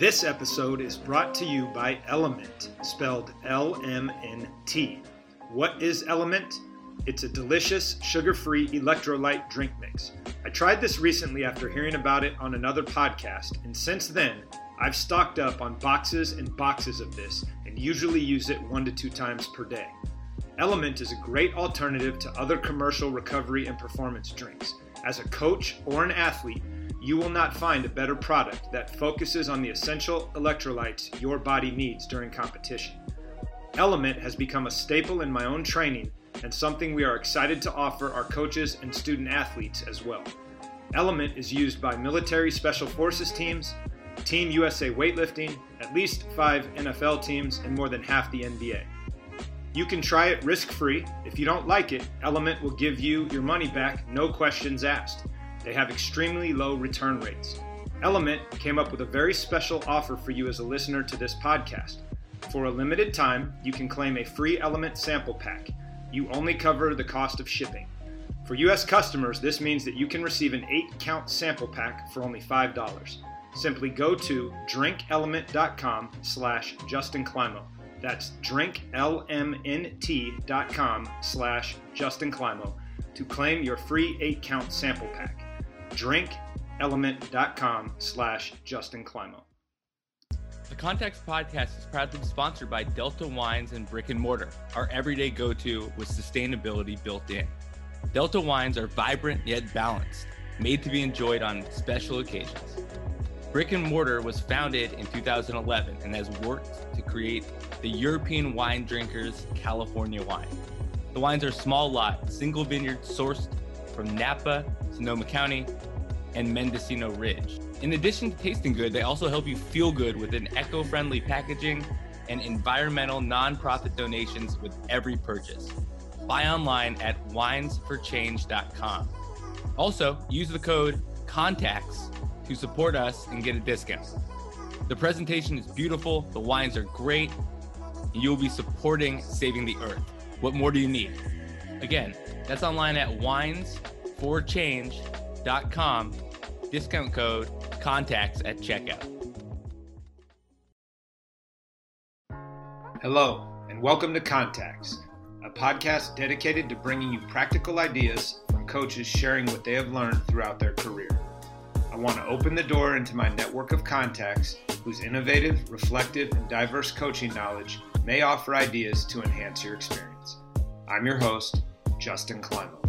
This episode is brought to you by Element, spelled L M N T. What is Element? It's a delicious, sugar free electrolyte drink mix. I tried this recently after hearing about it on another podcast, and since then, I've stocked up on boxes and boxes of this and usually use it one to two times per day. Element is a great alternative to other commercial recovery and performance drinks. As a coach or an athlete, you will not find a better product that focuses on the essential electrolytes your body needs during competition. Element has become a staple in my own training and something we are excited to offer our coaches and student athletes as well. Element is used by military special forces teams, Team USA weightlifting, at least five NFL teams, and more than half the NBA. You can try it risk free. If you don't like it, Element will give you your money back, no questions asked. They have extremely low return rates. Element came up with a very special offer for you as a listener to this podcast. For a limited time, you can claim a free Element sample pack. You only cover the cost of shipping. For US customers, this means that you can receive an 8 count sample pack for only $5. Simply go to drinkelement.com slash Justin Clymo. That's drinklmnt.com slash Justin Clymo to claim your free 8 count sample pack drinkelement.com slash Justin Clymo. The Contacts Podcast is proudly sponsored by Delta Wines and Brick and Mortar, our everyday go-to with sustainability built in. Delta wines are vibrant yet balanced, made to be enjoyed on special occasions. Brick and Mortar was founded in 2011 and has worked to create the European wine drinkers California wine. The wines are small lot, single vineyard sourced from Napa, Sonoma County, and Mendocino Ridge. In addition to tasting good, they also help you feel good with an eco friendly packaging and environmental nonprofit donations with every purchase. Buy online at winesforchange.com. Also, use the code CONTACTS to support us and get a discount. The presentation is beautiful, the wines are great, and you'll be supporting saving the earth. What more do you need? Again, that's online at winesforchange.com. Discount code contacts at checkout. Hello, and welcome to Contacts, a podcast dedicated to bringing you practical ideas from coaches sharing what they have learned throughout their career. I want to open the door into my network of contacts whose innovative, reflective, and diverse coaching knowledge may offer ideas to enhance your experience. I'm your host, Justin Clymo.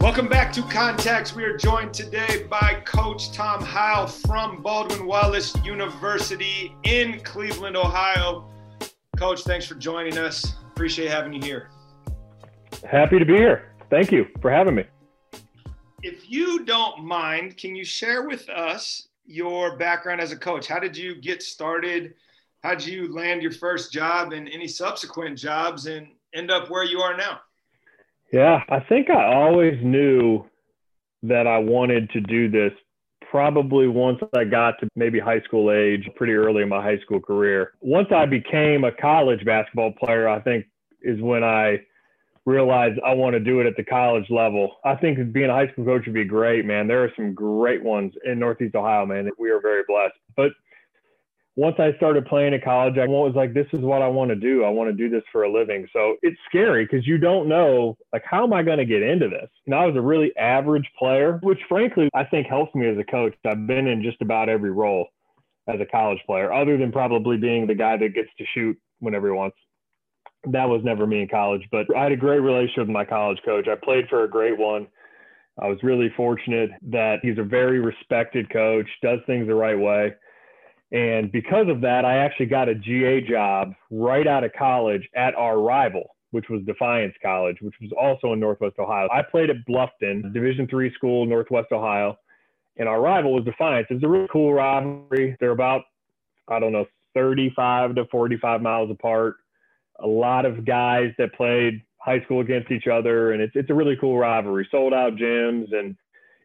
Welcome back to Contacts. We are joined today by Coach Tom Heil from Baldwin Wallace University in Cleveland, Ohio. Coach, thanks for joining us. Appreciate having you here. Happy to be here. Thank you for having me. If you don't mind, can you share with us your background as a coach? How did you get started? How did you land your first job and any subsequent jobs and end up where you are now? Yeah, I think I always knew that I wanted to do this probably once I got to maybe high school age, pretty early in my high school career. Once I became a college basketball player, I think is when I realized I want to do it at the college level. I think being a high school coach would be great, man. There are some great ones in Northeast Ohio, man. We are very blessed. But once I started playing at college, I was like, this is what I want to do. I want to do this for a living. So it's scary because you don't know, like, how am I going to get into this? And I was a really average player, which frankly, I think helps me as a coach. I've been in just about every role as a college player, other than probably being the guy that gets to shoot whenever he wants. That was never me in college, but I had a great relationship with my college coach. I played for a great one. I was really fortunate that he's a very respected coach, does things the right way and because of that, I actually got a GA job right out of college at our rival, which was Defiance College, which was also in Northwest Ohio. I played at Bluffton, Division three school, Northwest Ohio, and our rival was Defiance. It's a really cool rivalry. They're about, I don't know, 35 to 45 miles apart. A lot of guys that played high school against each other, and it's it's a really cool rivalry. Sold out gyms and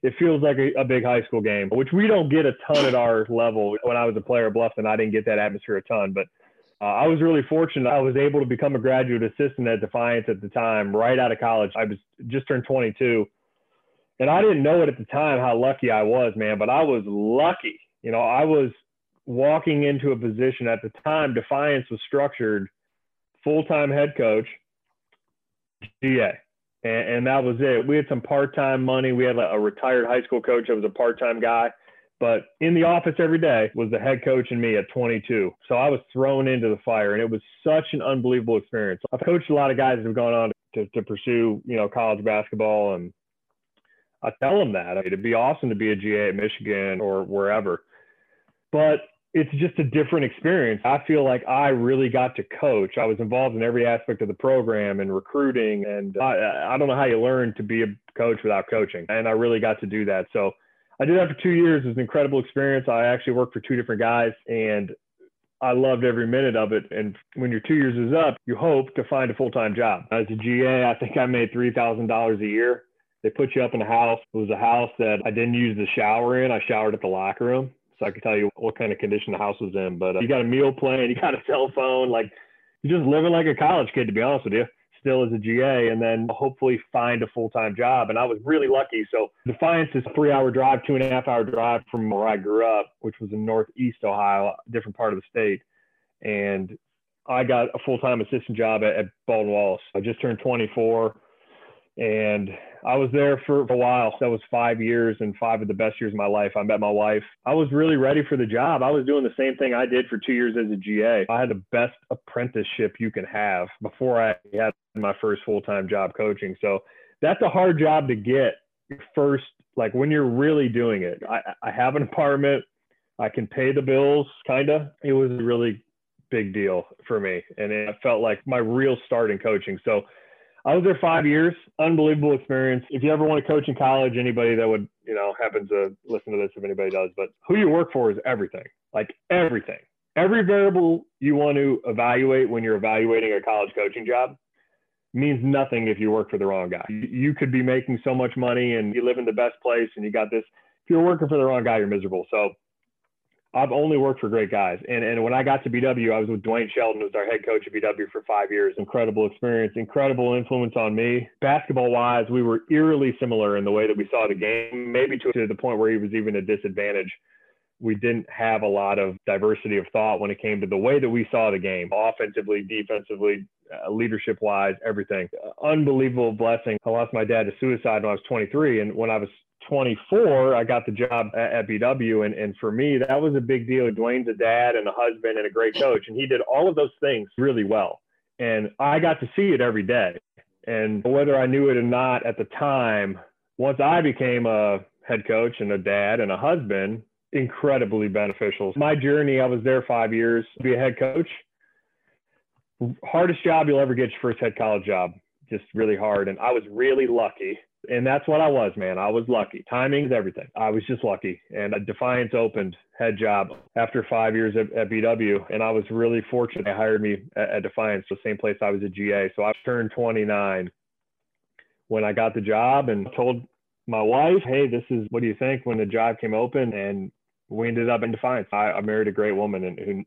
it feels like a, a, big high school game, which we don't get a ton at our level. When I was a player at Bluffton, I didn't get that atmosphere a ton, but uh, I was really fortunate. I was able to become a graduate assistant at Defiance at the time, right out of college. I was just turned 22, and I didn't know it at the time how lucky I was, man. But I was lucky. You know, I was walking into a position at the time, Defiance was structured full time head coach, GA. And, and, that was it. We had some part time money. We had a, a retired high school coach that was a part time guy. But in the office every day was the head coach and me at 22. So I was thrown into the fire, and it was such an unbelievable experience. I've coached a lot of guys that have gone on to, to pursue, you know, college basketball, and I tell them that I mean, it'd be awesome to be a GA at Michigan or wherever. But it's just a different experience. I feel like I really got to coach. I was involved in every aspect of the program and recruiting, and I, I don't know how you learn to be a coach without coaching. And I really got to do that. So I did that for two years. It was an incredible experience. I actually worked for two different guys and I loved every minute of it. And when your two years is up, you hope to find a full time job. As a GA, I think I made $3,000 a year. They put you up in a house. It was a house that I didn't use the shower in. I showered at the locker room. So I could tell you what kind of condition the house was in. But uh, you got a meal plan, you got a cell phone. Like you're just living like a college kid, to be honest with you still as a GA and then hopefully find a full time job. And I was really lucky. So Defiance is a three hour drive, two and a half hour drive from where I grew up, which was in Northeast Ohio, a different part of the state. And I got a full time assistant job at, at Baldwin Wallace. I just turned 24 and I was there for a while. That was five years and five of the best years of my life. I met my wife. I was really ready for the job. I was doing the same thing I did for two years as a GA. I had the best apprenticeship you can have before I had my first full time job coaching. So that's a hard job to get first, like when you're really doing it. I, I have an apartment. I can pay the bills, kind of. It was a really big deal for me. And it felt like my real start in coaching. So I was there five years. Unbelievable experience. If you ever want to coach in college, anybody that would, you know, happen to listen to this, if anybody does, but who you work for is everything. Like everything. Every variable you want to evaluate when you're evaluating a college coaching job means nothing if you work for the wrong guy. You could be making so much money and you live in the best place and you got this. If you're working for the wrong guy, you're miserable. So I've only worked for great guys. And, and when I got to BW, I was with Dwayne Sheldon, who was our head coach at BW for five years. Incredible experience, incredible influence on me. Basketball wise, we were eerily similar in the way that we saw the game, maybe to, to the point where he was even a disadvantage. We didn't have a lot of diversity of thought when it came to the way that we saw the game, offensively, defensively, uh, leadership wise, everything. Unbelievable blessing. I lost my dad to suicide when I was 23. And when I was 24, I got the job at, BW. And, and for me, that was a big deal. Dwayne's a dad and a husband and a great coach. And he did all of those things really well. And I got to see it every day. And whether I knew it or not at the time, once I became a head coach and a dad and a husband, incredibly beneficial. My journey, I was there five years to be a head coach. Hardest job you'll ever get your first head college job. Just really hard. And I was really lucky and that's what I was, man. I was lucky. Timing is everything. I was just lucky. And Defiance opened head job after five years at, at BW. And I was really fortunate. They hired me at, at Defiance, the same place I was at GA. So I turned 29 when I got the job and told my wife, hey, this is what do you think when the job came open? And we ended up in Defiance. I, I married a great woman and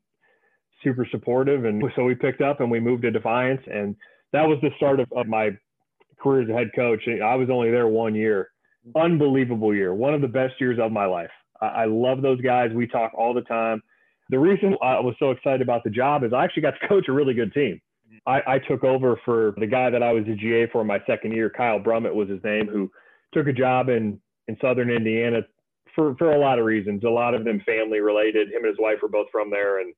super supportive. And so we picked up and we moved to Defiance. And that was the start of, of my career as a head coach. I was only there one year. Mm-hmm. Unbelievable year. One of the best years of my life. I, I love those guys. We talk all the time. The reason I was so excited about the job is I actually got to coach a really good team. I, I took over for the guy that I was a GA for my second year. Kyle Brummett was his name, who took a job in, in Southern Indiana for, for a lot of reasons, a lot of them family related. Him and his wife were both from there. And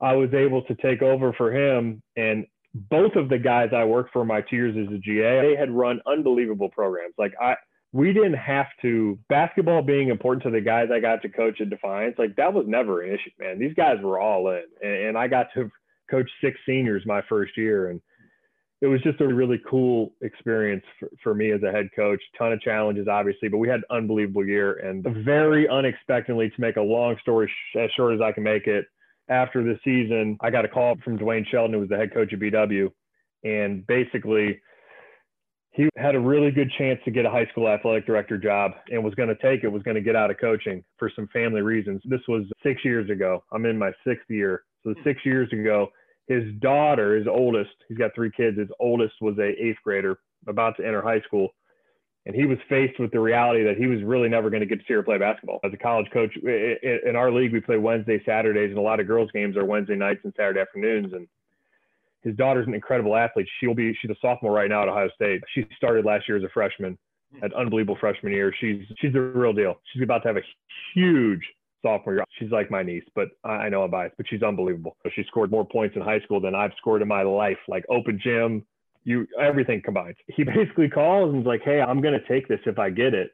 I was able to take over for him. And both of the guys I worked for my two years as a GA, they had run unbelievable programs. Like I, we didn't have to basketball being important to the guys I got to coach at Defiance. Like that was never an issue, man. These guys were all in, and, and I got to coach six seniors my first year, and it was just a really cool experience for, for me as a head coach. Ton of challenges, obviously, but we had an unbelievable year, and very unexpectedly, to make a long story sh- as short as I can make it, after the season, I got a call from Dwayne Sheldon, who was the head coach of BW, and basically he had a really good chance to get a high school athletic director job and was going to take it, was going to get out of coaching for some family reasons. This was six years ago. I'm in my sixth year. So hmm. six years ago, his daughter, his oldest, he's got three kids. His oldest was a eighth grader about to enter high school. And he was faced with the reality that he was really never going to get to see her play basketball. As a college coach, in our league, we play Wednesday, Saturdays, and a lot of girls' games are Wednesday nights and Saturday afternoons. And his daughter's an incredible athlete. She'll be she's a sophomore right now at Ohio State. She started last year as a freshman, hmm. had unbelievable freshman year. She's she's the real deal. She's about to have a huge sophomore year. She's like my niece, but I know I'm biased, but she's unbelievable. She scored more points in high school than I've scored in my life, like open gym, you everything combined. He basically calls and is like, "Hey, I'm to take this if I get it,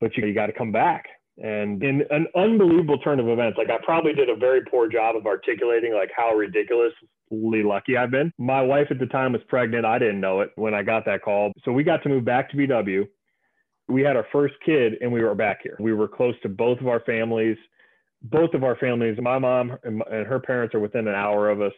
but you, you got to come back." And in an unbelievable turn of events, like I probably did a very poor job of articulating like how ridiculously lucky I've been. My wife at the time was pregnant. I didn't know it when I got that call. So we got to move back to BW. We had our first kid and we were back here. We were close to both of our families. Both of our families, my mom and her parents are within an hour of us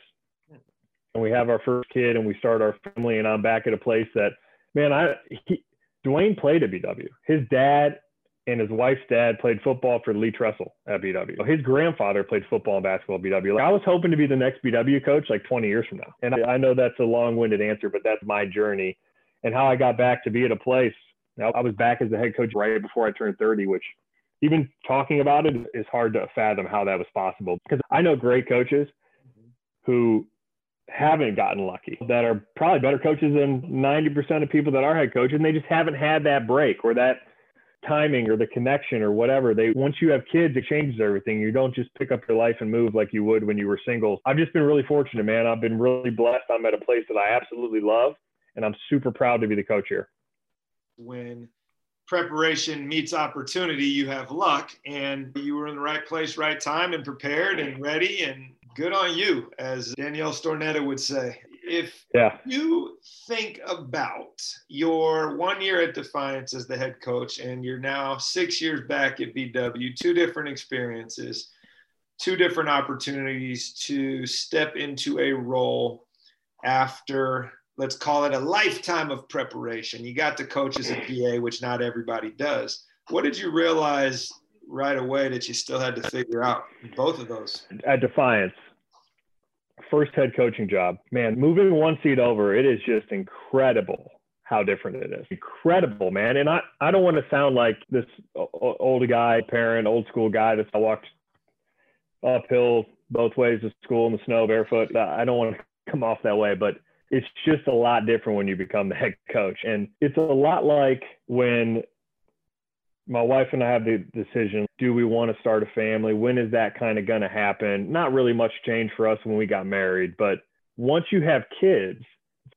and we have our first kid and we start our family and I'm back at a place that man I he, Dwayne played at BW. His dad and his wife's dad played football for Lee Tressel at BW. His grandfather played football and basketball at BW. Like, I was hoping to be the next BW coach like 20 years from now. And I, I know that's a long-winded answer, but that's my journey and how I got back to be at a place. Now, I was back as the head coach right before I turned 30, which even talking about it is hard to fathom how that was possible because I know great coaches who haven't gotten lucky that are probably better coaches than 90% of people that are head coaches and they just haven't had that break or that timing or the connection or whatever. They once you have kids it changes everything. You don't just pick up your life and move like you would when you were single. I've just been really fortunate man. I've been really blessed. I'm at a place that i absolutely love and i'm super proud to be the coach here. When preparation meets opportunity you have luck and you were in the right place right time and prepared and ready and good on you, as Danielle Stornetta would say. If yeah. you think about your one year at Defiance as the head coach, and you're now six years back at BW, two different experiences, two different opportunities to step into a role after let's call it a lifetime of preparation. You got to coach as a PA, which not everybody does. What did you realize right away that you still had to figure out both of those? At Defiance, first head coaching job, man, moving one seat over, it is just incredible how different it is. Incredible, man. And I, I don't want to sound like this old guy, parent, old school guy that's walked uphill both ways to school in the snow barefoot. I don't want to come off that way, but it's just a lot different when you become the head coach. And it's a lot like when my wife and I have the decision do we want to start a family? When is that kind of going to happen? Not really much change for us when we got married, but once you have kids,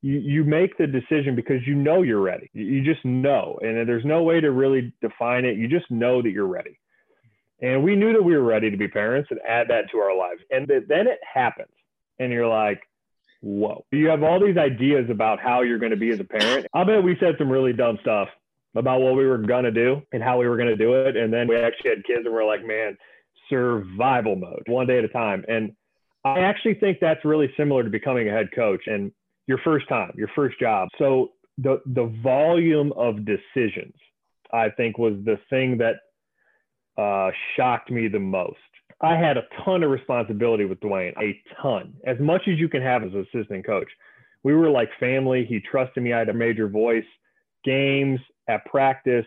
you, you make the decision because you know you're ready. You just know. And there's no way to really define it. You just know that you're ready. And we knew that we were ready to be parents and add that to our lives. And then it happens. And you're like, whoa. You have all these ideas about how you're going to be as a parent. I bet we said some really dumb stuff about what we were gonna do and how we were gonna do it. And then we actually had kids and we're like, man, survival mode, one day at a time. And I actually think that's really similar to becoming a head coach and your first time, your first job. So the the volume of decisions, I think, was the thing that uh, shocked me the most. I had a ton of responsibility with Dwayne, a ton, as much as you can have as an assistant coach. We were like family. He trusted me. I had a major voice. Games, at practice,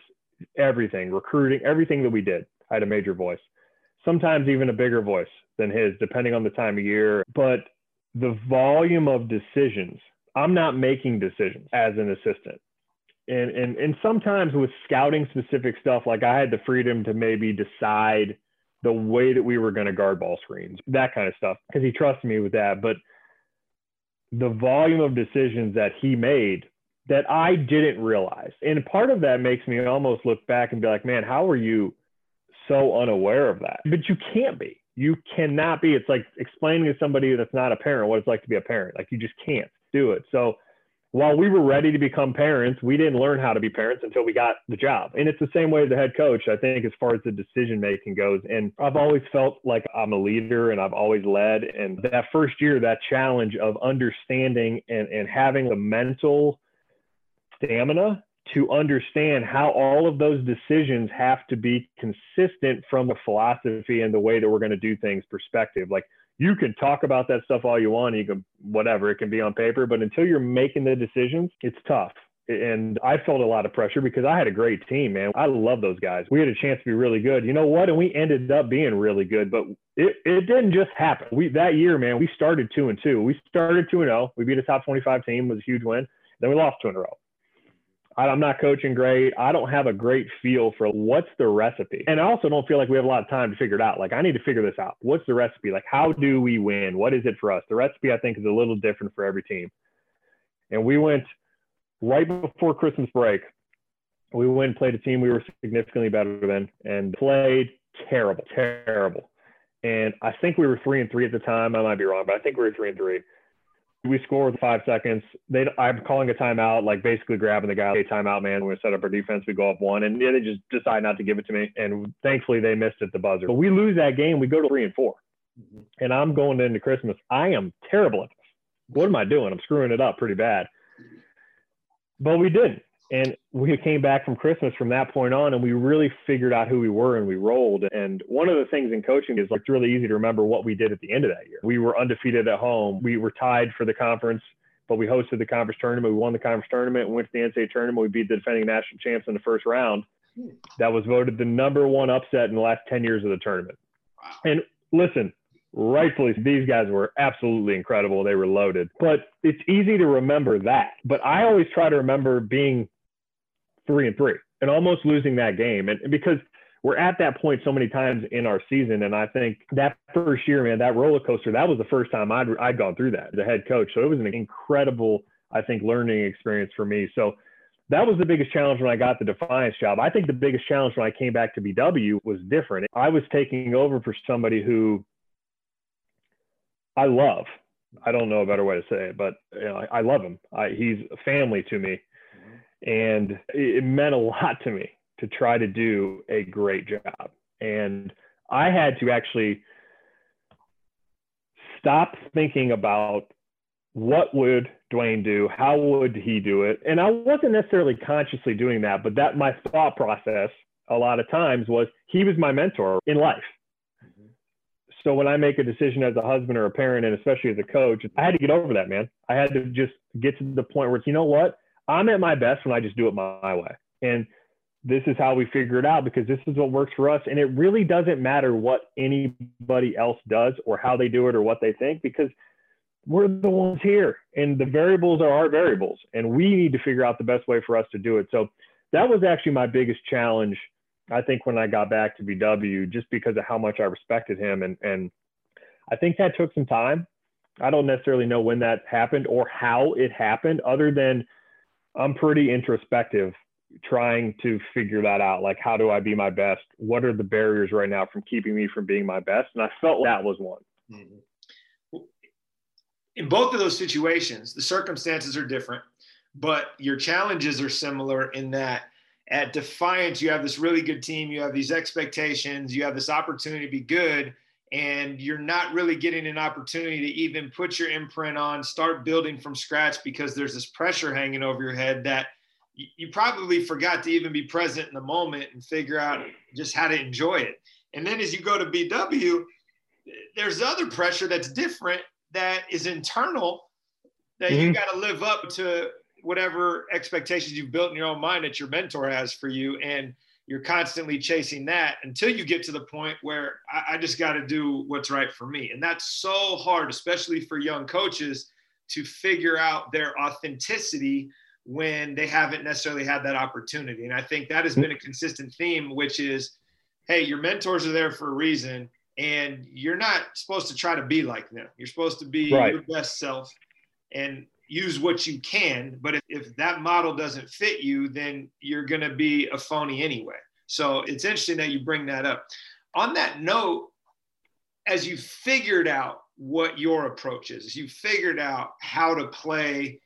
everything, recruiting, everything that we did. I had a major voice, sometimes even a bigger voice than his, depending on the time of year. But the volume of decisions, I'm not making decisions as an assistant. And, and, and sometimes with scouting specific stuff, like I had the freedom to maybe decide the way that we were going to guard ball screens, that kind of stuff, because he trusted me with that. But the volume of decisions that he made that I didn't realize. And part of that makes me almost look back and be like, man, how are you so unaware of that? But you can't be. You cannot be. It's like explaining to somebody that's not a parent what it's like to be a parent. Like you just can't do it. So while we were ready to become parents, we didn't learn how to be parents until we got the job. And it's the same way as a head coach, I think, as far as the decision making goes. And I've always felt like I'm a leader and I've always led. And that first year, that challenge of understanding and, and having the mental stamina to understand how all of those decisions have to be consistent from the philosophy and the way that we're going to do things perspective. Like you can talk about that stuff all you want, you can whatever, it can be on paper, but until you're making the decisions, it's tough. And I felt a lot of pressure because I had a great team, man. I love those guys. We had a chance to be really good. You know what? And we ended up being really good, but it, it didn't just happen. We that year, man, we started two and two. We started two and zero. Oh. We beat a top 25 team, was a huge win. Then we lost two in a row. I'm not coaching great. I don't have a great feel for what's the recipe. And I also don't feel like we have a lot of time to figure it out. Like, I need to figure this out. What's the recipe? Like, how do we win? What is it for us? The recipe, I think, is a little different for every team. And we went right before Christmas break. We went and played a team we were significantly better than and played terrible, terrible. And I think we were three and three at the time. I might be wrong, but I think we were three and three we score with five seconds. They, I'm calling a timeout, like basically grabbing the guy. Hey, timeout, man. We're set up our defense. We go up one, and yeah, they just decide not to give it to me. And thankfully, they missed at the buzzer. But we lose that game. We go to three and 4 mm-hmm. and I'm going into Christmas. I am terrible at this. What am I doing? I'm screwing it up pretty bad. But we didn't. And we came back from Christmas from that point on, and we really figured out who we were and we rolled. And one of the things in coaching is like it's really easy to remember what we did at the end of that year. We were undefeated at home. We were tied for the conference, but we hosted the conference tournament. We won the conference tournament, went to the NCAA tournament. We beat the defending national champs in the first round. That was voted the number one upset in the last 10 years of the tournament. And listen, rightfully, these guys were absolutely incredible. They were loaded, but it's easy to remember that. But I always try to remember being three and three and almost losing that game. And because we're at that point so many times in our season. And I think that first year, man, that roller coaster, that was the first time I'd, I'd gone through that, the head coach. So it was an incredible, I think, learning experience for me. So that was the biggest challenge when I got the Defiance job. I think the biggest challenge when I came back to BW was different. I was taking over for somebody who I love. I don't know a better way to say it, but you know, I, I love him. I, he's family to me. And it meant a lot to me to try to do a great job. And I had to actually stop thinking about what would Dwayne do? How would he do it? And I wasn't necessarily consciously doing that, but that my thought process a lot of times was he was my mentor in life. Mm-hmm. So when I make a decision as a husband or a parent, and especially as a coach, I had to get over that, man. I had to just get to the point where it's, you know what? I'm at my best when I just do it my way. And this is how we figure it out because this is what works for us. And it really doesn't matter what anybody else does or how they do it or what they think because we're the ones here and the variables are our variables and we need to figure out the best way for us to do it. So that was actually my biggest challenge. I think when I got back to BW, just because of how much I respected him. And, and I think that took some time. I don't necessarily know when that happened or how it happened other than I'm pretty introspective trying to figure that out. Like, how do I be my best? What are the barriers right now from keeping me from being my best? And I felt that was one. Mm-hmm. In both of those situations, the circumstances are different, but your challenges are similar in that at Defiance, you have this really good team, you have these expectations, you have this opportunity to be good and you're not really getting an opportunity to even put your imprint on, start building from scratch because there's this pressure hanging over your head that you probably forgot to even be present in the moment and figure out just how to enjoy it. And then as you go to BW, there's other pressure that's different that is internal that mm-hmm. you got to live up to whatever expectations you've built in your own mind that your mentor has for you. And you're constantly chasing that until you get to the point where I, I just got to do what's right for me. And that's so hard, especially for young coaches to figure out their authenticity when they haven't necessarily had that opportunity. And I think that has been a consistent theme, which is, hey, your mentors are there for a reason, and you're not supposed to try to be like them. You're supposed to be right. your best self. And use what you can. But if, if that model doesn't fit you, then you're going to be a phony anyway. So it's interesting that you bring that up. On that note, as you figured out what your approach is, as you figured out how to play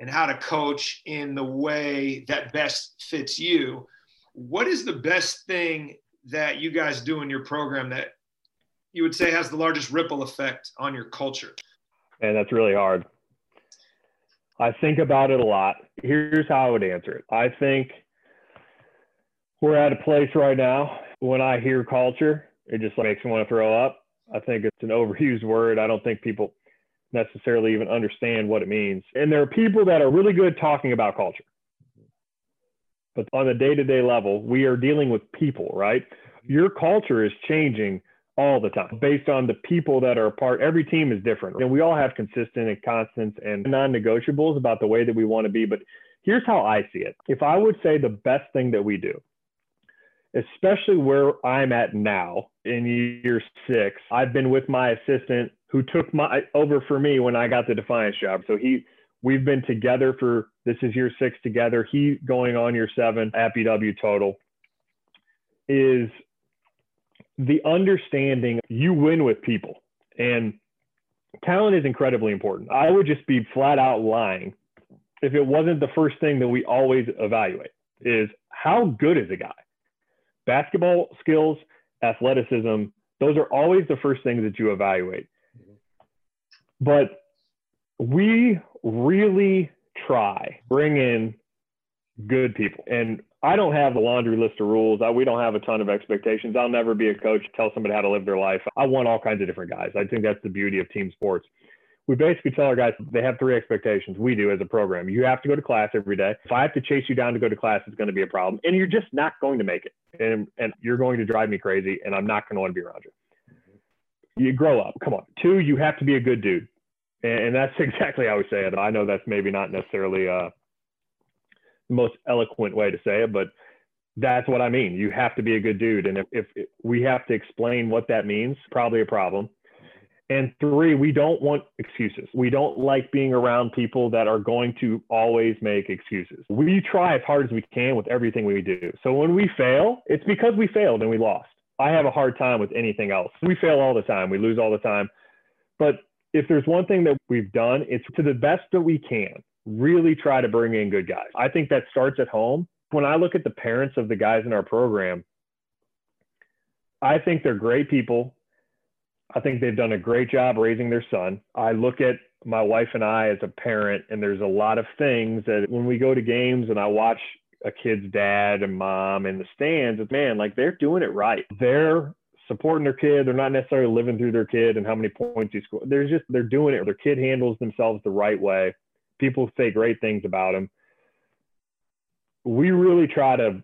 and how to coach in the way that best fits you, what is the best thing that you guys do in your program that you would say has the largest ripple effect on your culture? And that's really hard. I think about it a lot. Here's how I would answer it. I think we're at a place right now when I hear culture, it just makes me want to throw up. I think it's an overused word. I don't think people necessarily even understand what it means. And there are people that are really good talking about culture. but on the day to day level, we are dealing with people, right? Your culture is changing all the time based on the people that are a part. Every team is different, and we all have consistent and constants and non negotiables about the way that we want to be. But here's how I see it. If I would say the best thing that we do, especially where I'm at now in year six, I've been with my assistant who took my over for me when I got the Defiance job. So he we've been together for this is year six together. He going on year seven at BW total is the understanding you win with people and talent is incredibly important. I would just be flat out lying if it wasn't the first thing that we always evaluate is how good is a guy? Basketball skills, athleticism, those are always the first things that you evaluate. But we really try bring in good people and I don't have a laundry list of rules. I, we don't have a ton of expectations. I'll never be a coach, tell somebody how to live their life. I want all kinds of different guys. I think that's the beauty of team sports. We basically tell our guys they have three expectations. We do as a program. You have to go to class every day. If I have to chase you down to go to class, it's going to be a problem. And you're just not going to make it. And, and you're going to drive me crazy. And I'm not going to want to be around you. You grow up. Come on. Two, you have to be a good dude. And, and that's exactly how we say it. I know that's maybe not necessarily uh, most eloquent way to say it, but that's what I mean. You have to be a good dude. And if, if we have to explain what that means, probably a problem. And three, we don't want excuses. We don't like being around people that are going to always make excuses. We try as hard as we can with everything we do. So when we fail, it's because we failed and we lost. I have a hard time with anything else. We fail all the time, we lose all the time. But if there's one thing that we've done, it's to the best that we can really try to bring in good guys. I think that starts at home. When I look at the parents of the guys in our program, I think they're great people. I think they've done a great job raising their son. I look at my wife and I as a parent, and there's a lot of things that when we go to games and I watch a kid's dad and mom in the stands, man, like they're doing it right. They're supporting their kid. They're not necessarily living through their kid and how many points he scored. They're just they're doing it. Their kid handles themselves the right way people say great things about him. We really try to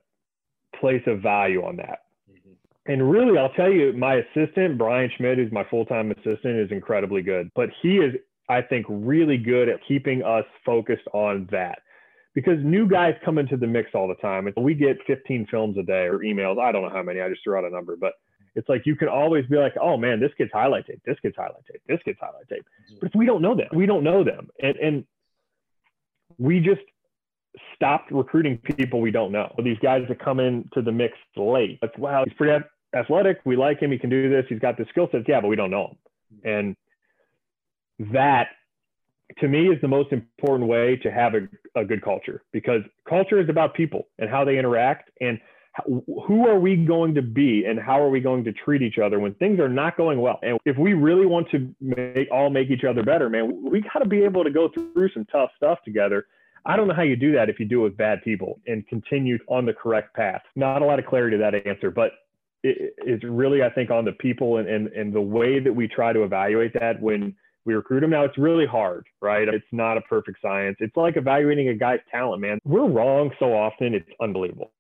place a value on that. Mm-hmm. And really, I'll tell you, my assistant, Brian Schmidt, who's my full time assistant, is incredibly good. But he is, I think, really good at keeping us focused on that because new guys come into the mix all the time. And we get 15 films a day or emails. I don't know how many, I just threw out a number, but it's like you can always be like, oh man, this gets highlight tape, this gets highlight tape, this gets highlight tape. Mm-hmm. But if we don't know them, we don't know them. And, and we just stopped recruiting people we don't know. These guys that come into the mix late. Like, wow, he's pretty athletic. We like him. He can do this. He's got the skill sets. Yeah, but we don't know him. And that, to me, is the most important way to have a, a good culture because culture is about people and how they interact and who are we going to be and how are we going to treat each other when things are not going well and if we really want to make all make each other better man we got to be able to go through some tough stuff together I don't know how you do that if you do it with bad people and continue on the correct path. Not a lot of clarity to that answer, but it, it's really, I think, on the people and, and, and the way that we try to evaluate that when we recruit them. Now, it's really hard, right? It's not a perfect science. It's like evaluating a guy's talent, man. We're wrong so often, it's unbelievable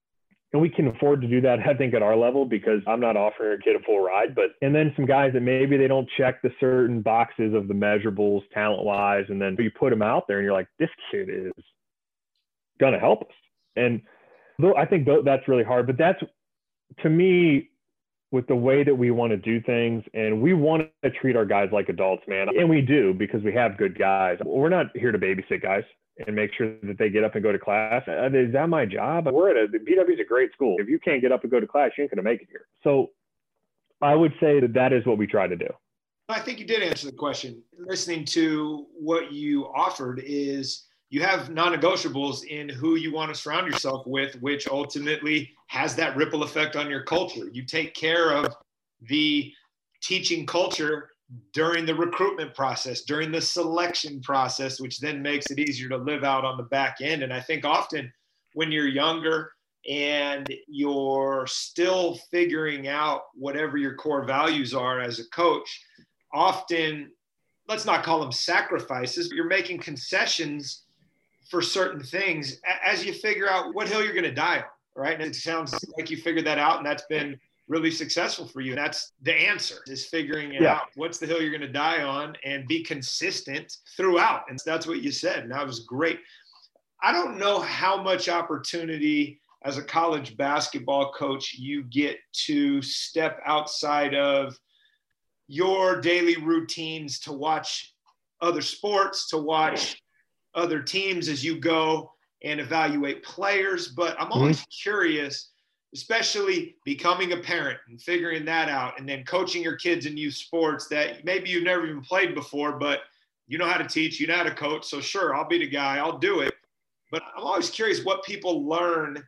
and we can afford to do that i think at our level because i'm not offering a kid a full ride but and then some guys that maybe they don't check the certain boxes of the measurables talent wise and then you put them out there and you're like this kid is to help us. And though i think that's really hard but that's to me with the way that we want to do things and we want to treat our guys like adults man and we do because we have good guys. We're not here to babysit guys and make sure that they get up and go to class. Uh, is that my job? We're at a BW is a great school. If you can't get up and go to class, you ain't going to make it here. So I would say that that is what we try to do. I think you did answer the question. Listening to what you offered is you have non-negotiables in who you want to surround yourself with, which ultimately has that ripple effect on your culture. You take care of the teaching culture during the recruitment process, during the selection process, which then makes it easier to live out on the back end. And I think often when you're younger and you're still figuring out whatever your core values are as a coach, often, let's not call them sacrifices, but you're making concessions for certain things as you figure out what hill you're going to die on, right? And it sounds like you figured that out, and that's been really successful for you. That's the answer is figuring yeah. out what's the hill you're going to die on and be consistent throughout. And that's what you said. And that was great. I don't know how much opportunity as a college basketball coach you get to step outside of your daily routines to watch other sports, to watch other teams as you go and evaluate players. But I'm always mm-hmm. curious especially becoming a parent and figuring that out and then coaching your kids in youth sports that maybe you've never even played before but you know how to teach you know how to coach. So sure i'll be the guy i'll do it. But i'm always curious what people learn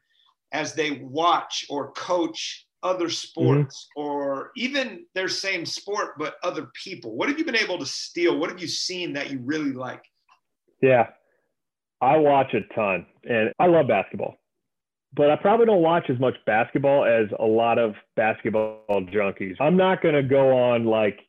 as they watch or coach other sports mm-hmm. or even their same sport but other people. What have you been able to steal? What have you seen that you really like? Yeah. I watch a ton and i love basketball but I probably don't watch as much basketball as a lot of basketball junkies. I'm not going to go on like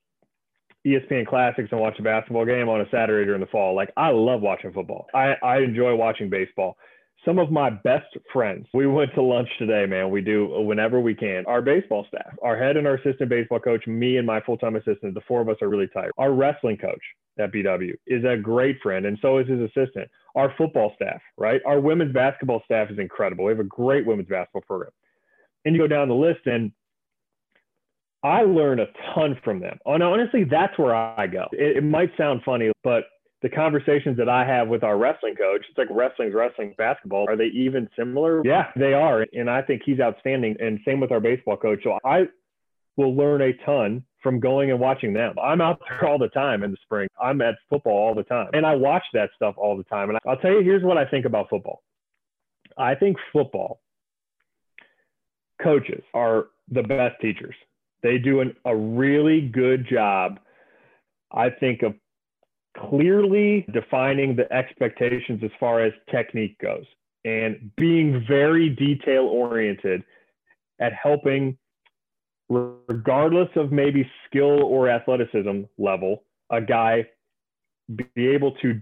ESPN Classics and watch a basketball game on a Saturday during the fall. Like I love watching football. I, I enjoy watching baseball. Some of my best friends, we went to lunch today, man. We do whenever we can. Our baseball staff, our head and our assistant baseball coach, me and my full time assistant, the four of us are really tight. Our wrestling coach at BW is a great friend, and so is his assistant our football staff, right? Our women's basketball staff is incredible. We have a great women's basketball program. And you go down the list, and I learn a ton from them. And honestly, that's where I go. It, it might sound funny, but the conversations that I have with our wrestling coach, it's like wrestling's wrestling basketball. Are they even similar? Yeah, they are. And I think he's outstanding. And same with our baseball coach. So I will learn a ton from going and watching them. I'm out there all the time in the spring. I'm at football all the time. And I watch that stuff all the time. And I'll tell you, here's what I think about football. I think football coaches are the best teachers. They do an, a really good job, I think, of clearly defining the expectations as far as technique goes and being very detail oriented at helping regardless of maybe skill or athleticism level, a guy be able to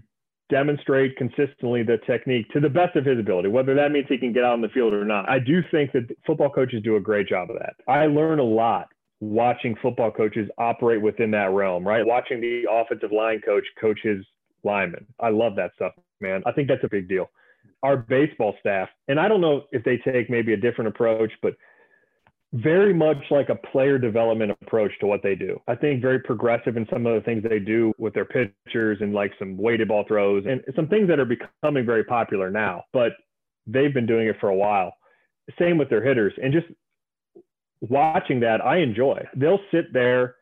demonstrate consistently the technique to the best of his ability, whether that means he can get out in the field or not. I do think that football coaches do a great job of that. I learn a lot watching football coaches operate within that realm, right? Watching the offensive line coach coach his linemen. I love that stuff, man. I think that's a big deal. Our baseball staff, and I don't know if they take maybe a different approach, but very much like a player development approach to what they do. I think very progressive in some of the things they do with their pitchers and like some weighted ball throws and some things that are becoming very popular now, but they've been doing it for a while. Same with their hitters and just watching that, I enjoy. They'll sit there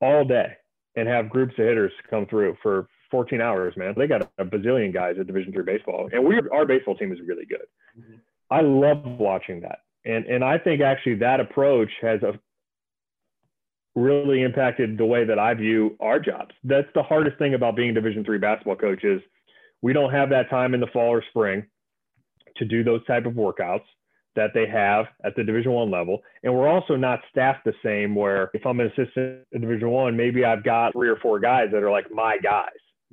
all day and have groups of hitters come through for 14 hours, man. They got a bazillion guys at Division three baseball, and we our baseball team is really good. Mm-hmm. I love watching that. And and I think actually that approach has a really impacted the way that I view our jobs. That's the hardest thing about being Division three basketball coaches. We don't have that time in the fall or spring to do those type of workouts that they have at the division one level and we're also not staffed the same where if i'm an assistant in division one maybe i've got three or four guys that are like my guys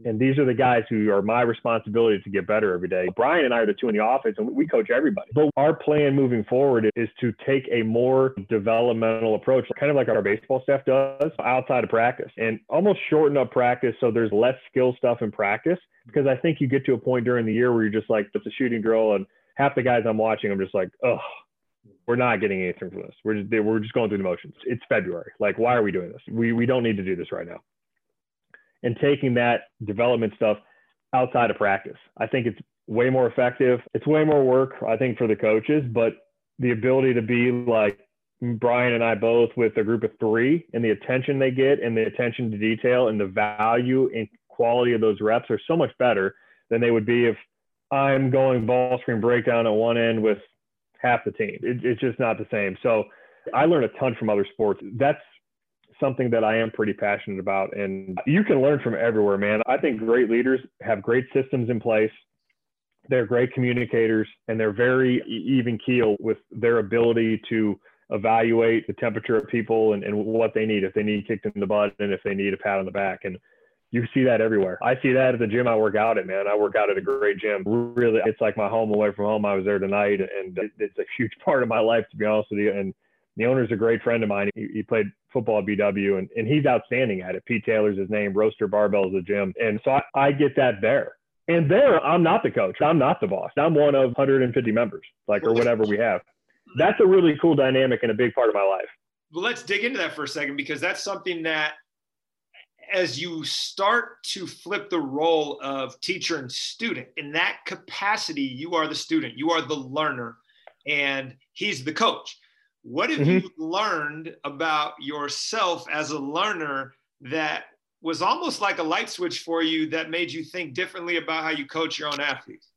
and these are the guys who are my responsibility to get better every day. Brian and I are the two in the office, and we coach everybody. But our plan moving forward is to take a more developmental approach, kind of like our baseball staff does outside of practice, and almost shorten up practice so there's less skill stuff in practice. Because I think you get to a point during the year where you're just like, it's a shooting drill, and half the guys I'm watching, I'm just like, oh, we're not getting anything from this. We're just we're just going through the motions. It's February. Like, why are we doing this? We we don't need to do this right now and taking that development stuff outside of practice. I think it's way more effective. It's way more work, I think, for the coaches, but the ability to be like Brian and I both with a group of three and the attention they get and the attention to detail and the value and quality of those reps are so much better than they would be if I'm going ball screen breakdown at one end with half the team. It, it's just not the same. So I learned a ton from other sports. That's something that I am pretty passionate about. And you can learn from everywhere, man. I think great leaders have great systems in place. They're great communicators and they're very even keel with their ability to evaluate the temperature of people and, and what they need, if they need kicked in the butt and if they need a pat on the back. And You see that everywhere. I see that at the gym I work out at, man. I work out at a great gym. Really, it's like my home away from home. I was there tonight, and it's a huge part of my life, to be honest with you. And the owner's a great friend of mine. He, he played football at BW, and, and he's outstanding at it. Pete Taylor's his name. Roaster Barbells the gym, and so I, I get that there. And there, I'm not the coach. I'm not the boss. I'm one of 150 members, like or whatever we have. That's a really cool dynamic and a big part of my life. Well, let's dig into that for a second because that's something that as you start to flip the role of teacher and student, in that capacity, you are the student, you are the learner, and he's the coach. What have mm-hmm. you learned about yourself as a learner that was almost like a light switch for you that made you think differently about how you coach your own athletes?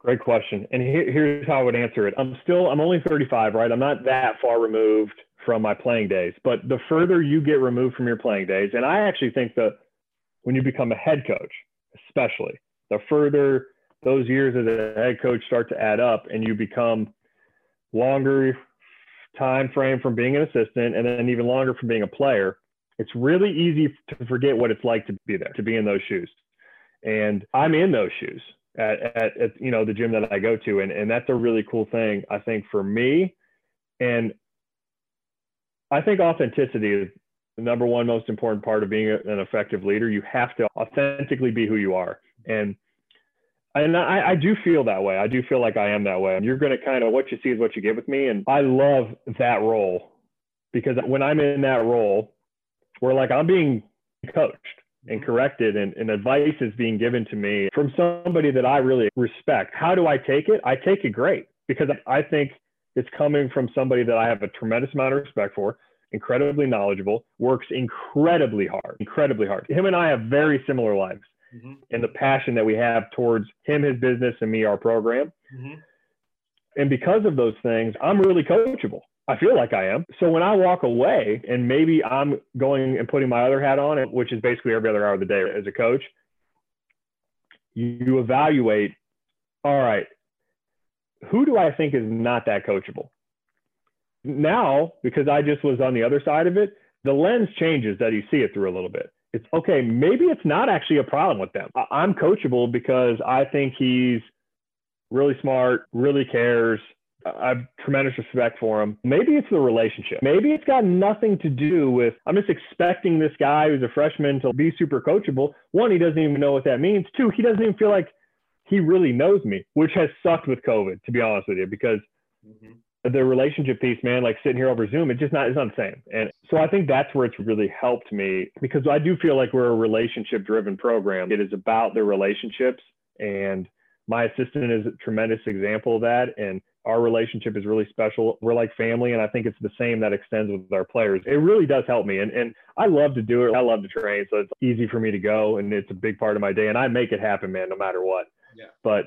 Great question. And here, here's how I would answer it. I'm still, I'm only 35, right? I'm not that far removed from my playing days. But the further you get removed from your playing days, and I actually think that when you become a head coach, especially, the further those years as a head coach start to add up and you become longer time frame from being an assistant and then even longer from being a player, it's really easy to forget what it's like to be there, to be in those shoes. And I'm in those shoes at, at, at you know the gym that I go to, and and that's a really cool thing I think for me. And I think authenticity is the number one most important part of being an effective leader. You have to authentically be who you are. And and I, I do feel that way. I do feel like I am that way. You're going to kind of what you see is what you get with me. And I love that role because when I'm in that role, where like I'm being coached and mm-hmm. corrected and, and advice is being given to me from somebody that I really respect. How do I take it? I take it great because I think it's coming from somebody that I have a tremendous amount of respect for, incredibly knowledgeable, works incredibly hard, incredibly hard. Him and I have very similar lives mm-hmm. and the passion that we have towards him, his business, and me, our program. Mm-hmm. And because of those things, I'm really coachable. I feel like I am. So when I walk away and maybe I'm going and putting my other hat on, which is basically every other hour of the day as a coach, you evaluate, all right, who do I think is not that coachable? Now, because I just was on the other side of it, the lens changes that you see it through a little bit. It's okay, maybe it's not actually a problem with them. I'm coachable because I think he's really smart, really cares. I have tremendous respect for him. Maybe it's the relationship. Maybe it's got nothing to do with, I'm just expecting this guy who's a freshman to be super coachable. One, he doesn't even know what that means. Two, he doesn't even feel like he really knows me, which has sucked with COVID, to be honest with you, because mm-hmm. The relationship piece, man, like sitting here over Zoom, it's just not, it's not the same. And so I think that's where it's really helped me because I do feel like we're a relationship driven program. It is about the relationships. And my assistant is a tremendous example of that. And our relationship is really special. We're like family, and I think it's the same that extends with our players. It really does help me, and and I love to do it. I love to train, so it's easy for me to go, and it's a big part of my day, and I make it happen, man, no matter what. Yeah. But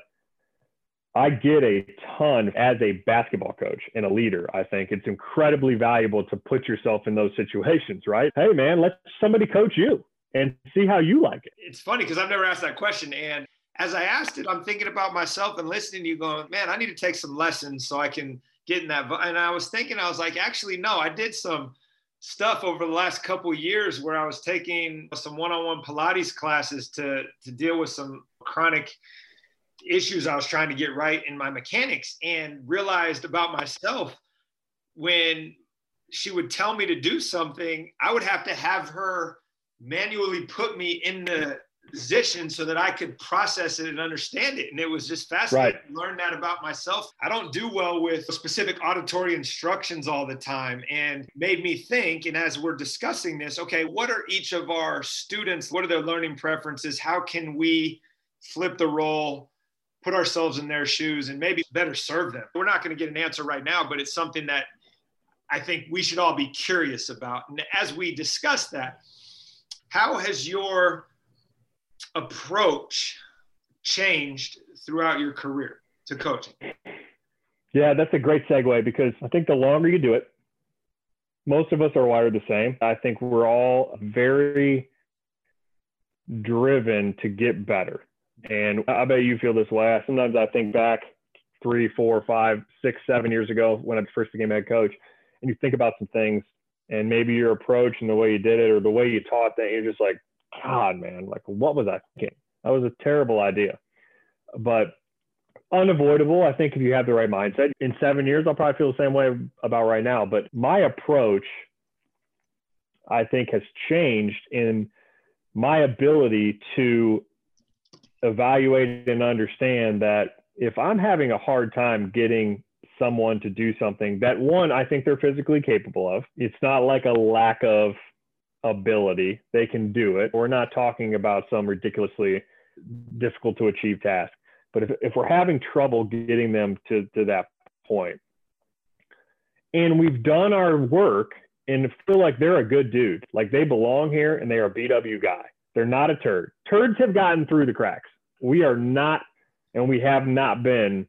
I get a ton as a basketball coach and a leader. I think it's incredibly valuable to put yourself in those situations, right? Hey, man, let somebody coach you and see how you like it. It's funny because I've never asked that question. And as I asked it, I'm thinking about myself and listening to you going, man, I need to take some lessons so I can get in that. And I was thinking, I was like, actually, no, I did some stuff over the last couple years where I was taking some one-on-one Pilates classes to, to deal with some chronic issues I was trying to get right in my mechanics and realized about myself when she would tell me to do something, I would have to have her manually put me in the position so that I could process it and understand it. And it was just fascinating right. to learn that about myself. I don't do well with specific auditory instructions all the time and made me think. And as we're discussing this, okay, what are each of our students? What are their learning preferences? How can we flip the role put ourselves in their shoes and maybe better serve them. We're not going to get an answer right now, but it's something that I think we should all be curious about. And as we discuss that, how has your approach changed throughout your career to coaching? Yeah, that's a great segue because I think the longer you do it, most of us are wired the same. I think we're all very driven to get better. And I bet you feel this way. Sometimes I think back three, four, five, six, seven years ago when I first became head coach, and you think about some things and maybe your approach and the way you did it or the way you taught that you're just like, God, man, like what was I thinking? That was a terrible idea. But unavoidable, I think, if you have the right mindset. In seven years, I'll probably feel the same way about right now. But my approach, I think, has changed in my ability to evaluate and understand that if I'm having a hard time getting someone to do something that one I think they're physically capable of. It's not like a lack of ability. They can do it. We're not talking about some ridiculously difficult to achieve task. But if, if we're having trouble getting them to, to that point, and we've done our work and feel like they're a good dude, like they belong here and they are a BW guy. They're not a turd. Turds have gotten through the cracks. We are not, and we have not been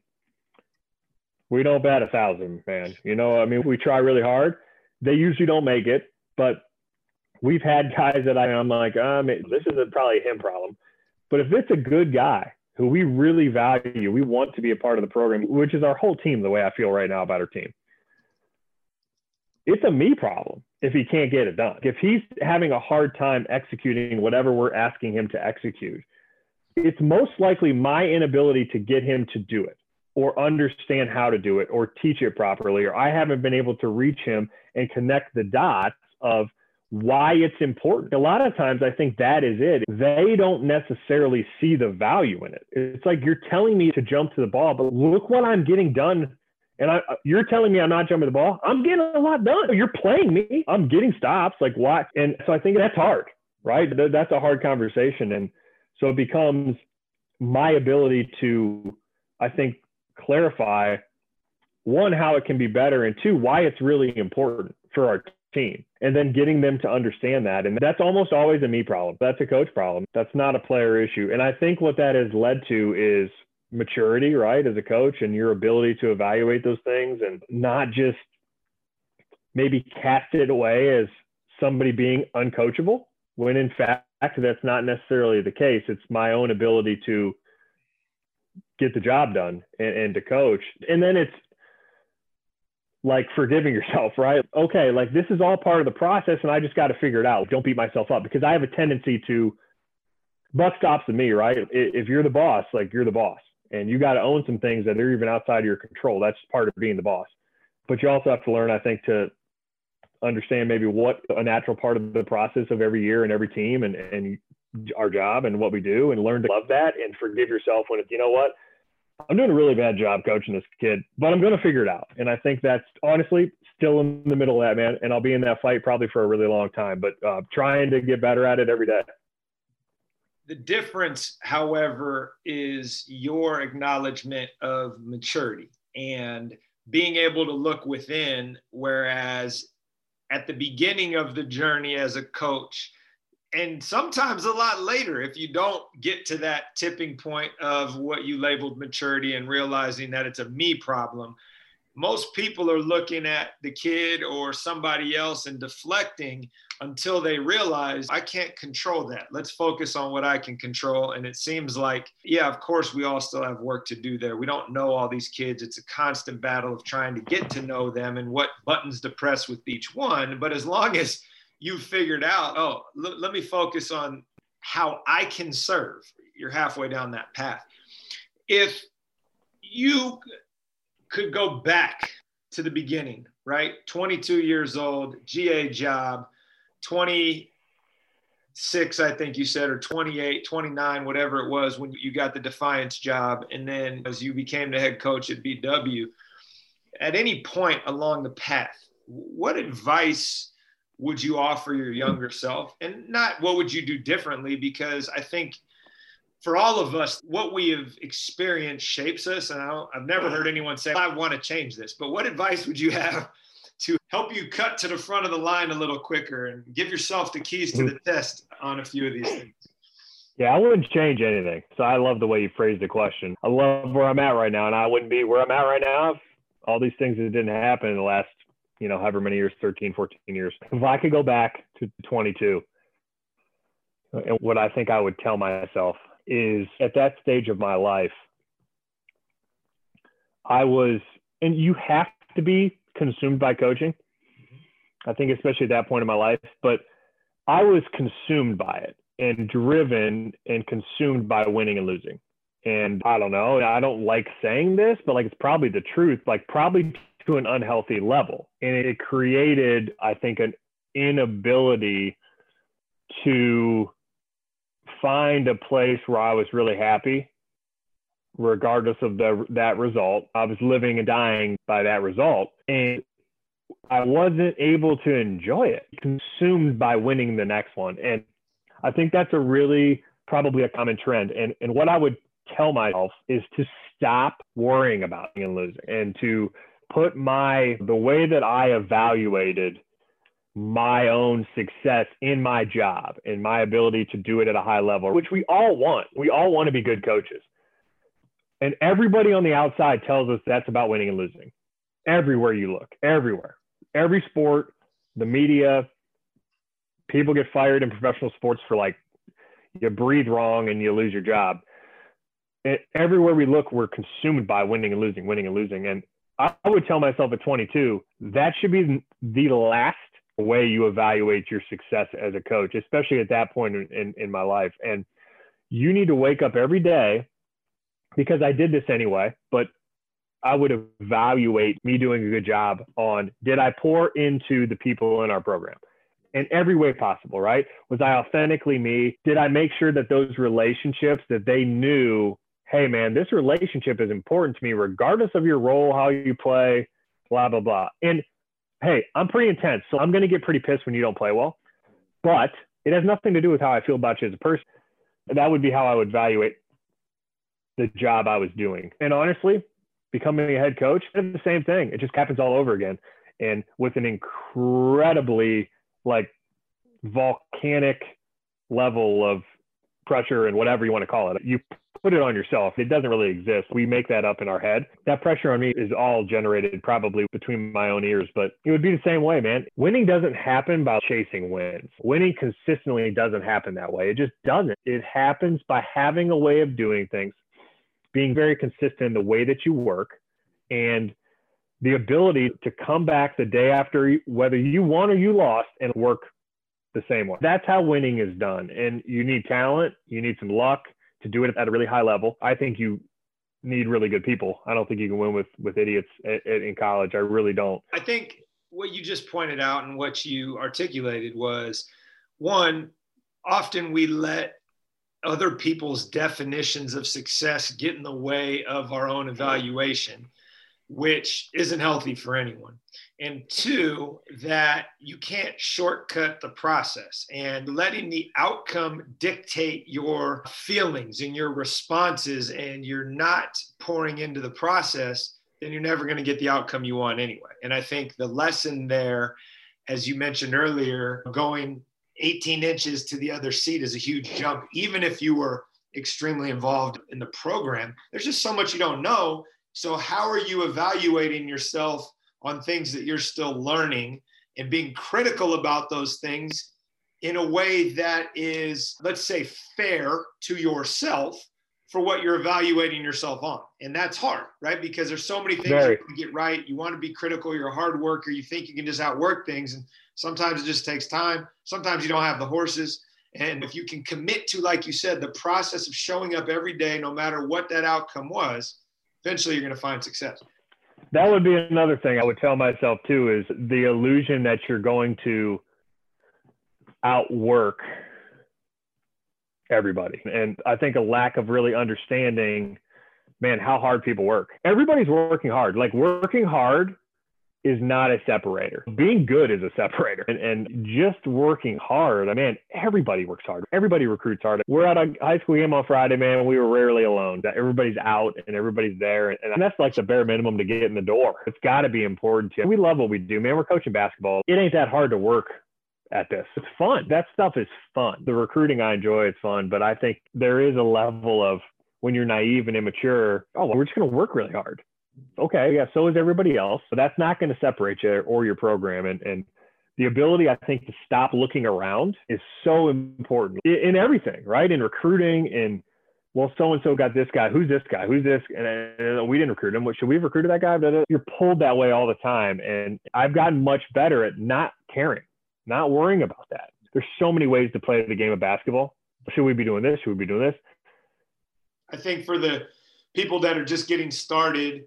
we don't bat a thousand, man. You know, I mean, we try really hard. They usually don't make it, but we've had guys that I, am like, um, this is a, probably a him problem. But if it's a good guy who we really value, we want to be a part of the program, which is our whole team, the way I feel right now about our team. It's a me problem if he can't get it done. If he's having a hard time executing whatever we're asking him to execute, it's most likely my inability to get him to do it or understand how to do it or teach it properly, or I haven't been able to reach him and connect the dots of why it's important. A lot of times I think that is it. They don't necessarily see the value in it. It's like you're telling me to jump to the ball, but look what I'm getting done. And I, you're telling me I'm not jumping the ball. I'm getting a lot done. You're playing me. I'm getting stops. Like why? And so I think that's hard, right? That's a hard conversation. And so it becomes my ability to, I think, clarify one, how it can be better, and two, why it's really important for our team. And then getting them to understand that. And that's almost always a me problem. That's a coach problem. That's not a player issue. And I think what that has led to is maturity, right, as a coach and your ability to evaluate those things and not just maybe cast it away as somebody being uncoachable when in fact that's not necessarily the case. It's my own ability to get the job done and, and to coach. And then it's like forgiving yourself, right? Okay, like this is all part of the process and I just got to figure it out. Don't beat myself up because I have a tendency to buck stops to me, right? If you're the boss, like you're the boss and you got to own some things that are even outside of your control. That's part of being the boss. But you also have to learn, I think, to understand maybe what a natural part of the process of every year and every team and, and our job and what we do and learn to love that and forgive yourself when it's, you know what, I'm doing a really bad job coaching this kid, but I'm going to figure it out. And I think that's honestly still in the middle of that, man. And I'll be in that fight probably for a really long time, but uh, trying to get better at it every day. The difference, however, is your acknowledgement of maturity and being able to look within. Whereas at the beginning of the journey as a coach, and sometimes a lot later if you don't get to that tipping point of what you labeled maturity and realizing that it's a me problem most people are looking at the kid or somebody else and deflecting until they realize I can't control that. Let's focus on what I can control. And it seems like, yeah, of course, we all still have work to do there. We don't know all these kids. It's a constant battle of trying to get to know them and what buttons to press with each one. But as long as you figured out, oh, l- let me focus on how I can serve. You're halfway down that path. If you could go back to the beginning, right? 22 years old, GA job, 26, I think you said, or 28, 29, whatever it was when you got the Defiance job. And then as you became the head coach at BW, at any point along the path, what advice would you offer your younger self? And not what would you do differently? Because I think for all of us, what we have experienced shapes us. And I have never heard anyone say, I want to change this. But what advice would you have to help you cut to the front of the line a little quicker and give yourself the keys to the test on a few of these things? Yeah, I wouldn't change anything. So I love the way you phrased the question. I love where I'm at right now, and I wouldn't be where I'm at right now if all these things that didn't happen in the last you know, however many years, 13, 14 years. If I could go back to 22, and what I think I would tell myself is at that stage of my life, I was, and you have to be consumed by coaching. Mm-hmm. I think especially at that point in my life, but I was consumed by it and driven and consumed by winning and losing. And I don't know, I don't like saying this, but like it's probably the truth, like probably to an unhealthy level. And it created, I think, an inability to find a place where I was really happy, regardless of the, that result. I was living and dying by that result. And I wasn't able to enjoy it, consumed by winning the next one. And I think that's a really probably a common trend. And, and what I would tell myself is to stop worrying about and losing and to put my, the way that I evaluated my own success in my job and my ability to do it at a high level, which we all want. We all want to be good coaches. And everybody on the outside tells us that's about winning and losing. Everywhere you look, everywhere. Every sport, the media, people get fired in professional sports for like you breathe wrong and you lose your job. It, everywhere we look, we're consumed by winning and losing, winning and losing. And I would tell myself at 22, that should be the last way you evaluate your success as a coach, especially at that point in, in, in my life. And you need to wake up every day because I did this anyway, but I would evaluate me doing a good job on did I pour into the people in our program in every way possible, right? Was I authentically me? Did I make sure that those relationships that they knew, hey man, this relationship is important to me regardless of your role, how you play, blah blah blah. And hey, I'm pretty intense, so I'm going to get pretty pissed when you don't play well. But it has nothing to do with how I feel about you as a person. That would be how I would evaluate the job I was doing. And honestly, becoming a head coach, it's the same thing. It just happens all over again. And with an incredibly like volcanic level of pressure and whatever you want to call it. You put it on yourself. It doesn't really exist. We make that up in our head. That pressure on me is all generated probably between my own ears, but it would be the same way, man. Winning doesn't happen by chasing wins. Winning consistently doesn't happen that way. It just doesn't. It happens by having a way of doing things, being very consistent in the way that you work, and the ability to come back the day after whether you won or you lost and work the same way. That's how winning is done. And you need talent, you need some luck, to do it at a really high level. I think you need really good people. I don't think you can win with with idiots in college. I really don't. I think what you just pointed out and what you articulated was one. Often we let other people's definitions of success get in the way of our own evaluation, which isn't healthy for anyone and two, that you can't shortcut the process and letting the outcome dictate your feelings and your responses, and you're not pouring into the process, then you're never going to get the outcome you want anyway. And I think the lesson there, as you mentioned earlier, going 18 inches to the other seat is a huge jump, even if you were extremely involved in the program. There's just so much you don't know. So, how are you evaluating yourself? on things that you're still learning and being critical about those things in a way that is, let's say, fair to yourself for what you're evaluating yourself on. And that's hard, right? Because there's so many things Very. you get right. You want to be critical, you're a hard worker, you think you can just outwork things. And sometimes it just takes time. Sometimes you don't have the horses. And if you can commit to, like you said, the process of showing up every day, no matter what that outcome was, eventually you're going to find success. That would be another thing I would tell myself too is the illusion that you're going to outwork everybody. And I think a lack of really understanding, man, how hard people work. Everybody's working hard. Like working hard is not a separator. Mm-hmm. Being good is a separator. And, and just working hard, I mean, everybody works hard. Everybody recruits hard. We're at a high school game on Friday, man. We were rarely alone. Everybody's out and everybody's there. And that's like the bare minimum to get in the door. It's got to be important to you. We love what we do, man. We're coaching basketball. It ain't that hard to work at this. It's fun. That stuff is fun. The recruiting I enjoy, it's fun. But I think there is a level of when you're naive and immature, oh, well, we're just going to work really hard okay, yeah, so is everybody else. So that's not going to separate you or your program. And, and the ability, I think, to stop looking around is so important in, in everything, right? In recruiting, in well, so and so got this guy. Who's this guy? Who's this? And, and we didn't recruit him. What Should we have recruited that guy? You're pulled that way all the time. And I've gotten much better at not caring, not worrying about that. There's so many ways to play the game of basketball. Should we be doing this? Should we be doing this? I think for the people that are just getting started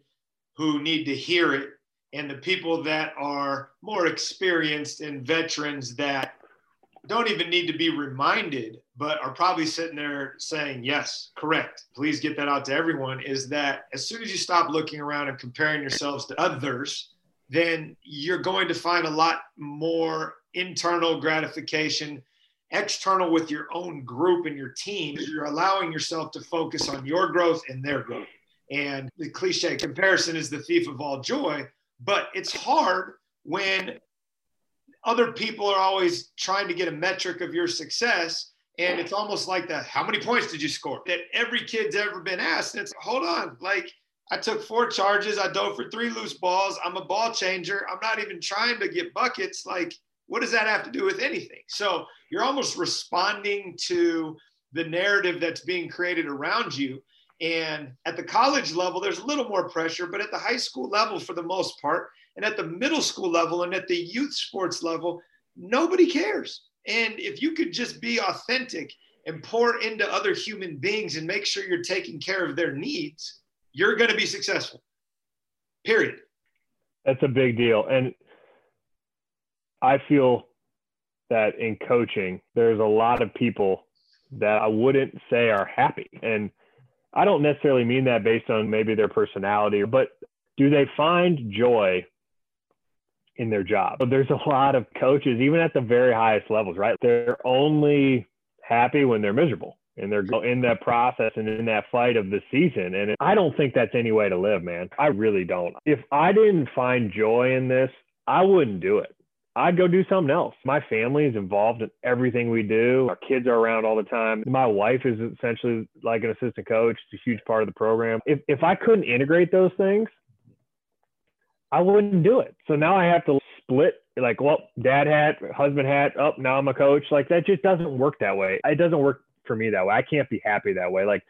who need to hear it, and the people that are more experienced and veterans that don't even need to be reminded, but are probably sitting there saying, Yes, correct. Please get that out to everyone. Is that as soon as you stop looking around and comparing yourselves to others, then you're going to find a lot more internal gratification, external with your own group and your team. You're allowing yourself to focus on your growth and their growth. And the cliche comparison is the thief of all joy, but it's hard when other people are always trying to get a metric of your success. And it's almost like the how many points did you score that every kid's ever been asked. And it's hold on, like I took four charges, I dove for three loose balls, I'm a ball changer. I'm not even trying to get buckets. Like, what does that have to do with anything? So you're almost responding to the narrative that's being created around you. And at the college level, there's a little more pressure, but at the high school level, for the most part, and at the middle school level and at the youth sports level, nobody cares. And if you could just be authentic and pour into other human beings and make sure you're taking care of their needs, you're going to be successful. Period. That's a big deal. And I feel that in coaching, there's a lot of people that I wouldn't say are happy. And I don't necessarily mean that based on maybe their personality, but do they find joy in their job. There's a lot of coaches, even at the very highest levels, right? They're only happy when they're miserable and they're in that process and in that fight of the season. And I don't think that's any way to live, man. I really don't. If I didn't find joy in this, I wouldn't do it. I'd go do something else. My family is involved in everything we do. Our kids are around all the time. My wife is essentially like an assistant coach. It's a huge part of the program. If, if I couldn't integrate those things, I wouldn't do it. So now I have to split like, well, dad hat, husband hat, up, oh, now I'm a coach. Like that just doesn't work that way. It doesn't work for me that way. I can't be happy that way. Like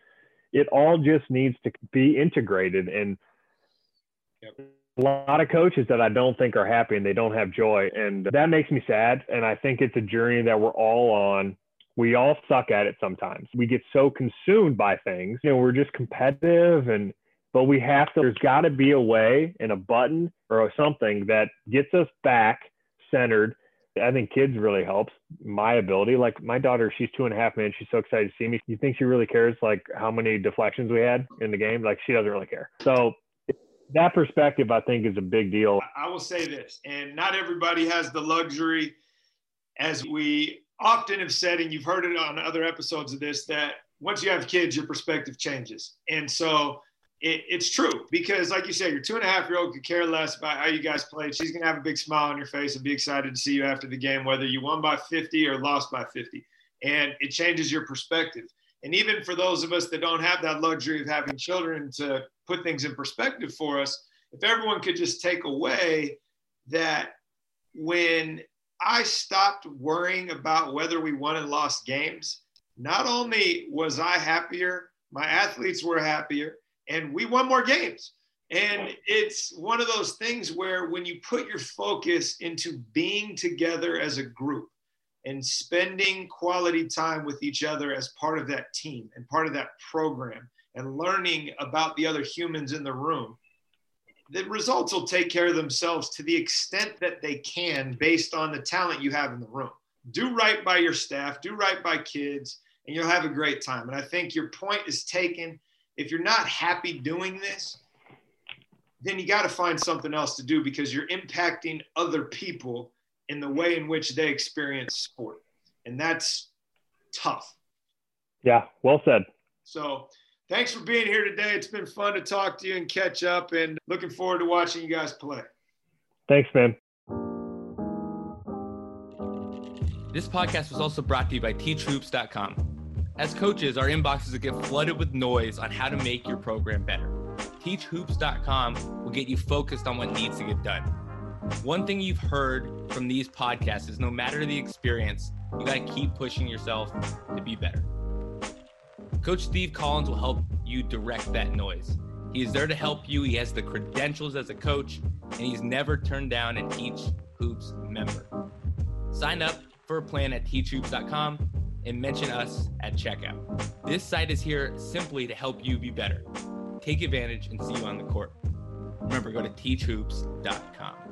it all just needs to be integrated. And yep. A lot of coaches that I don't think are happy and they don't have joy. And that makes me sad. And I think it's a journey that we're all on. We all suck at it sometimes. We get so consumed by things. You know, we're just competitive and but we have to, there's got to be a way and a button or something that gets us back centered. I think kids really helps my ability. Like my daughter, she's two and a half, man. She's so excited to see me. You think she really cares like how many deflections we had in the game? Like she doesn't really care. So that perspective, I think, is a big deal. I will say this, and not everybody has the luxury, as we often have said, and you've heard it on other episodes of this, that once you have kids, your perspective changes. And so it, it's true because, like you said, your two and a half year old could care less about how you guys played. She's going to have a big smile on your face and be excited to see you after the game, whether you won by 50 or lost by 50. And it changes your perspective. And even for those of us that don't have that luxury of having children to put things in perspective for us, if everyone could just take away that when I stopped worrying about whether we won and lost games, not only was I happier, my athletes were happier, and we won more games. And it's one of those things where when you put your focus into being together as a group and spending quality time with each other as part of that team and part of that program and learning about the other humans in the room, the results will take care of themselves to the extent that they can based on the talent you have in the room. Do right by your staff, do right by kids, and you'll have a great time. And I think your point is taken if you're not happy doing this, then you got to find something else to do because you're impacting other people in the way in which they experience sport. And that's tough. Yeah, well said. So, thanks for being here today. It's been fun to talk to you and catch up, and looking forward to watching you guys play. Thanks, man. This podcast was also brought to you by teachhoops.com. As coaches, our inboxes get flooded with noise on how to make your program better. TeachHoops.com will get you focused on what needs to get done. One thing you've heard from these podcasts is no matter the experience, you got to keep pushing yourself to be better. Coach Steve Collins will help you direct that noise. He is there to help you. He has the credentials as a coach, and he's never turned down an Teach Hoops member. Sign up for a plan at teachhoops.com and mention us at checkout. This site is here simply to help you be better. Take advantage and see you on the court. Remember, go to teachhoops.com.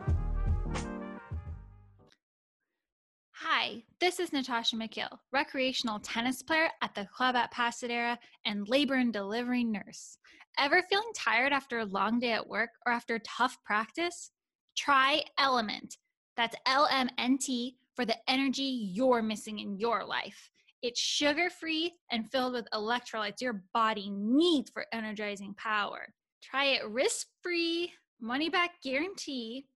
this is Natasha McGill, recreational tennis player at the club at Pasadena and labor and delivery nurse. Ever feeling tired after a long day at work or after tough practice? Try Element. That's LMNT for the energy you're missing in your life. It's sugar free and filled with electrolytes your body needs for energizing power. Try it risk free, money back guarantee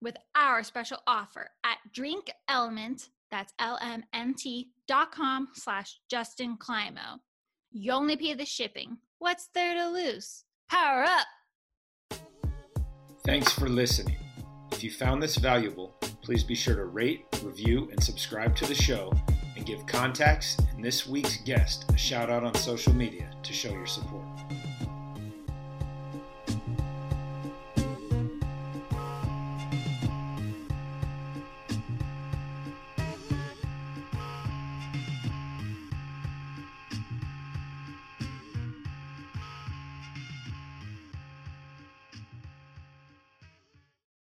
with our special offer at Drink Element. That's lmnt.com slash Justin Clymo. You only pay the shipping. What's there to lose? Power up! Thanks for listening. If you found this valuable, please be sure to rate, review, and subscribe to the show and give contacts and this week's guest a shout out on social media to show your support.